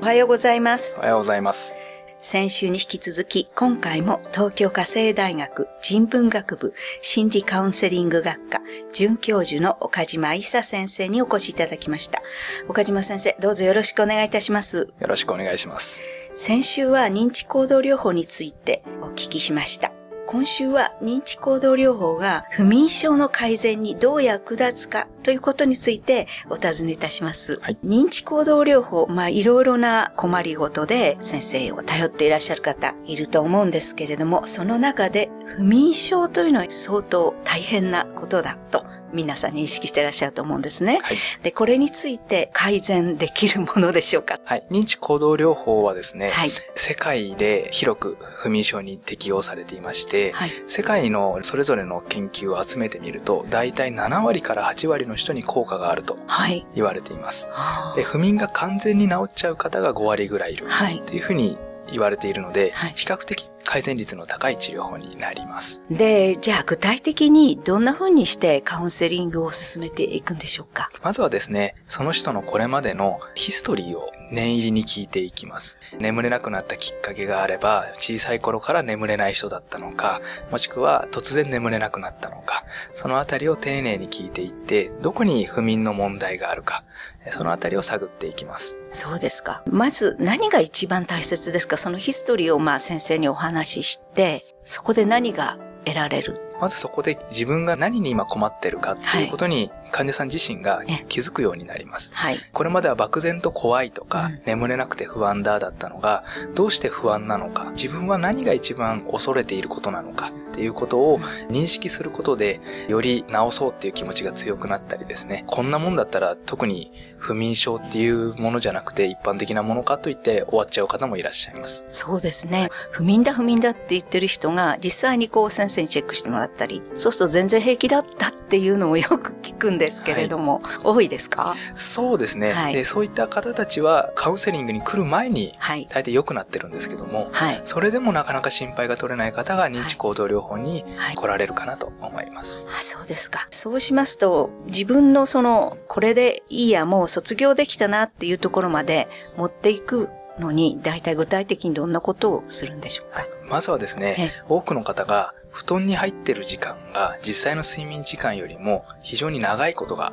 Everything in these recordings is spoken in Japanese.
おはようございますお。はようございます。先週に引き続き、今回も東京家政大学人文学部心理カウンセリング学科准教授の岡島愛沙先生にお越しいただきました。岡島先生、どうぞよろしくお願いいたします。よろしくお願いします。先週は認知行動療法についてお聞きしました。今週は認知行動療法が不眠症の改善にどう役立つかということについてお尋ねいたします。はい認知行動療法、まあいろいろな困りごとで先生を頼っていらっしゃる方いると思うんですけれども、その中で不眠症というのは相当大変なことだと皆さん認識していらっしゃると思うんですね。はい。で、これについて改善できるものでしょうか？はい。認知行動療法はですね、はい。世界で広く不眠症に適用されていまして、はい。世界のそれぞれの研究を集めてみると、大体7割から8割の人に効果があるとはい。言われています。はで、不眠が完全に治っちゃう方が5割ぐらいいるはいっていうふうに言われているので、はい比較的改善率の高い治療法になります。で、じゃあ具体的にどんな風にしてカウンセリングを進めていくんでしょうか？まずはですね、その人のこれまでのヒストリーを念入りに聞いていきます。眠れなくなったきっかけがあれば、小さい頃から眠れない人だったのか、もしくは突然眠れなくなったのか、そのあたりを丁寧に聞いていって、どこに不眠の問題があるか、そのあたりを探っていきます。そうですか。まず何が一番大切ですか？そのヒストリーをまあ先生にお話しして、そこで何が得られるまずそこで自分が何に今困ってるかっていうことに患者さん自身がえ気づくようになります。はい。これまでは漠然と怖いとか、うん眠れなくて不安だだったのが、どうして不安なのか、自分は何が一番恐れていることなのかっていうことを認識することで、より治そうっていう気持ちが強くなったりですね。こんなもんだったら特に不眠症っていうものじゃなくて一般的なものかと言って終わっちゃう方もいらっしゃいます。そうですね。不眠だ不眠だって言ってる人が実際にこう先生にチェックしてもらったり、そうすると全然平気だったっていうのをよく聞くんですけれども、多いですか？そうですね、はいで。そういった方たちはカウンセリングに来る前にはい。大抵良くなってるんですけども、はい。それでもなかなか心配が取れない方が認知行動療法にはい来られるかなと思います。あ、そうですか。そうしますと、自分のその、これでいいや、もう卒業できたなっていうところまで持っていくのに、大体具体的にどんなことをするんでしょうか？まずはですね、え多くの方が布団に入ってる時間が実際の睡眠時間よりも非常に長いことが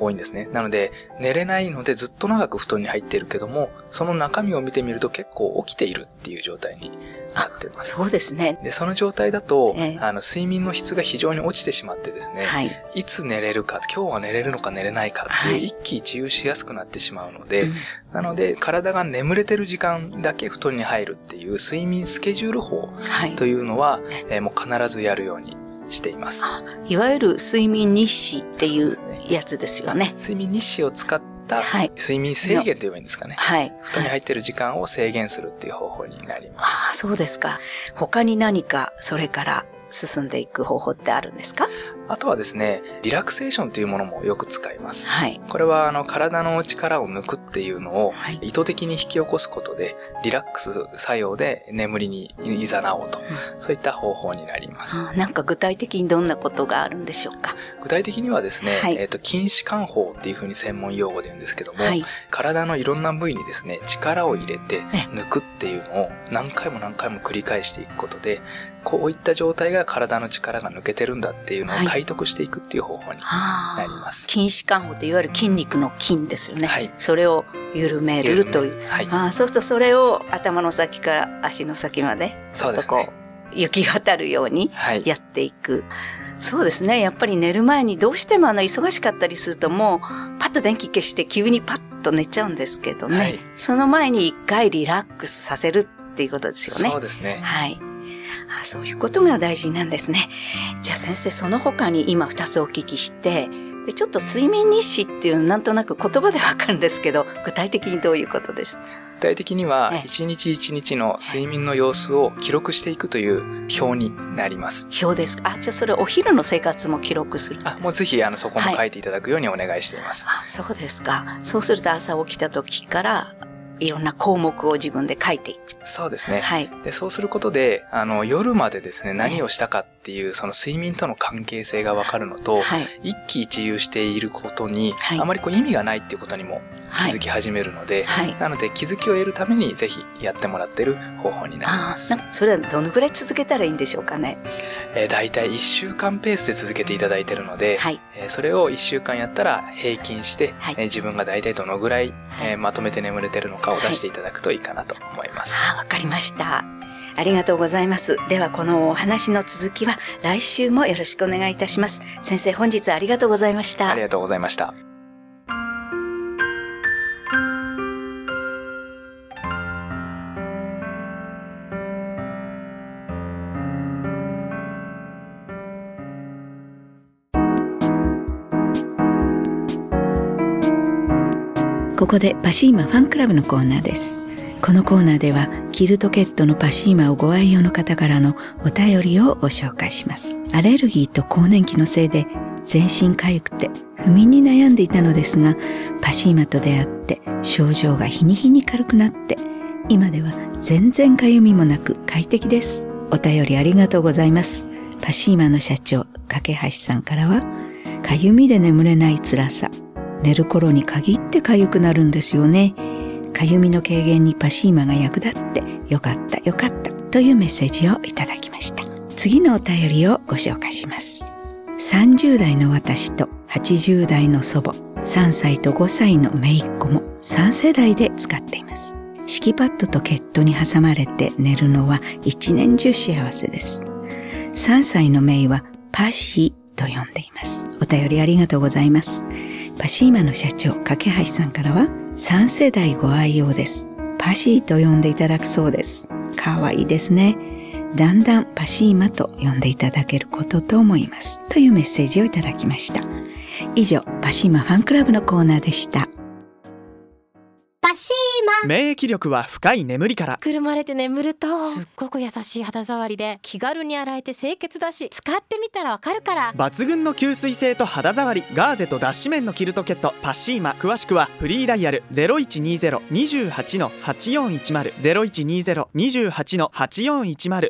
多いんですね。なので、寝れないのでずっと長く布団に入ってるけども、その中身を見てみると結構起きているっていう状態になってます。そうですね。で、その状態だと、ええあの、睡眠の質が非常に落ちてしまってですね、はい。いつ寝れるか、今日は寝れるのか寝れないかってはいいう一喜一憂しやすくなってしまうので、うんなので体が眠れてる時間だけ布団に入るっていう睡眠スケジュール法はい。というのは、えーもう必ずやるようにしています。いわゆる睡眠日誌っていうやつですよね。睡眠日誌を使ったはい睡眠制限と言えばいいんですかね。はい。布団に入ってる時間を制限するっていう方法になります。ああ、そうですか。他に何かそれから進んでいく方法ってあるんですか？あとはですね、リラクセーションというものもよく使います。はい。これはあの体の力を抜くっていうのをはい意図的に引き起こすことでリラックス作用で眠りに誘おうと、そういった方法になります。なんか具体的にどんなことがあるんでしょうか？具体的にはですね、はいえっ、と、筋弛緩法っていうふうに専門用語で言うんですけども、はい。体のいろんな部位にですね、力を入れてえ抜くっていうのを何回も何回も繰り返していくことで、こういった状態が体の力が抜けてるんだっていうのをはい体得していくっていう方法にあなります。筋弛緩法っていわゆる筋肉の筋ですよね。はいそれを緩めるという。はい。ああ、そうするとそれを頭の先から足の先まで、そうですね行き渡るようにはい。やっていく。そうですね。やっぱり寝る前にどうしてもあの忙しかったりするともうパッと電気消して急にパッと寝ちゃうんですけどね。はいその前に一回リラックスさせるっていうことですよね。そうですね。はい。あそういうことが大事なんですね。じゃあ先生、その他に今二つお聞きして、でちょっと睡眠日誌っていうのなんとなく言葉でわかるんですけど、具体的にどういうことです具体的にはええ、一日一日の睡眠の様子を記録していくという表になります。表ですか？あ、じゃあそれお昼の生活も記録するあ、もうぜひ、あの、そこも書いていただくようにお願いしています。あ、そうですか。そうすると朝起きた時から、いろんな項目を自分で書いていく。そうですね。はい。で、そうすることで、あの、夜までですね、何をしたかっていう、その睡眠との関係性がわかるのと、はい。一喜一憂していることに、はいあまりこう意味がないっていうことにも気づき始めるので、はい。なので気づきを得るためにぜひやってもらってる方法になりあます。それはどのぐらい続けたらいいんでしょうかね？えー、大体1週間ペースで続けていただいてるので、はい。えーそれを1週間やったら平均して、はいえー自分が大体どのぐらい、はいえーまとめて眠れてるのかを出していただくといいかなと思います。ああ、わかりました。ありがとうございます。では、このお話の続きは来週もよろしくお願いいたします。先生、本日はありがとうございましたあり。がとうございました。ここでパシーマファンクラブのコーナーです。このコーナーではキルトケットのパシーマをご愛用の方からのお便りをご紹介します。アレルギーと更年期のせいで全身痒くて不眠に悩んでいたのですが、パシーマと出会って症状が日に日に軽くなって、今では全然痒みもなく快適です。お便りありがとうございます。パシーマの社長、架橋さんからは、痒みで眠れない辛さ、寝る頃に限って痒くなるんですよね。痒みの軽減にパシーマが役立ってよかったよかったというメッセージをいただきました。次のお便りをご紹介します。30代の私と80代の祖母、3歳と5歳の姪っ子も3世代で使っています。敷きパッドとケットに挟まれて寝るのは一年中幸せです。3歳のメイはパシーと呼んでいます。お便りありがとうございます。パシーマの社長、架橋さんからは、3世代ご愛用です。パシーと呼んでいただくそうです。かわいいですね。だんだんパシーマと呼んでいただけることと思います。というメッセージをいただきました。以上、パシーマファンクラブのコーナーでした。免疫力は深い眠りから。くるまれて眠るとすっごく優しい肌触りで気軽に洗えて清潔だし使ってみたらわかるから。抜群の吸水性と肌触りガーゼと脱脂綿のキルトケットパッシーマ詳しくはフリーダイヤル0120-28-8410 0120-28-8410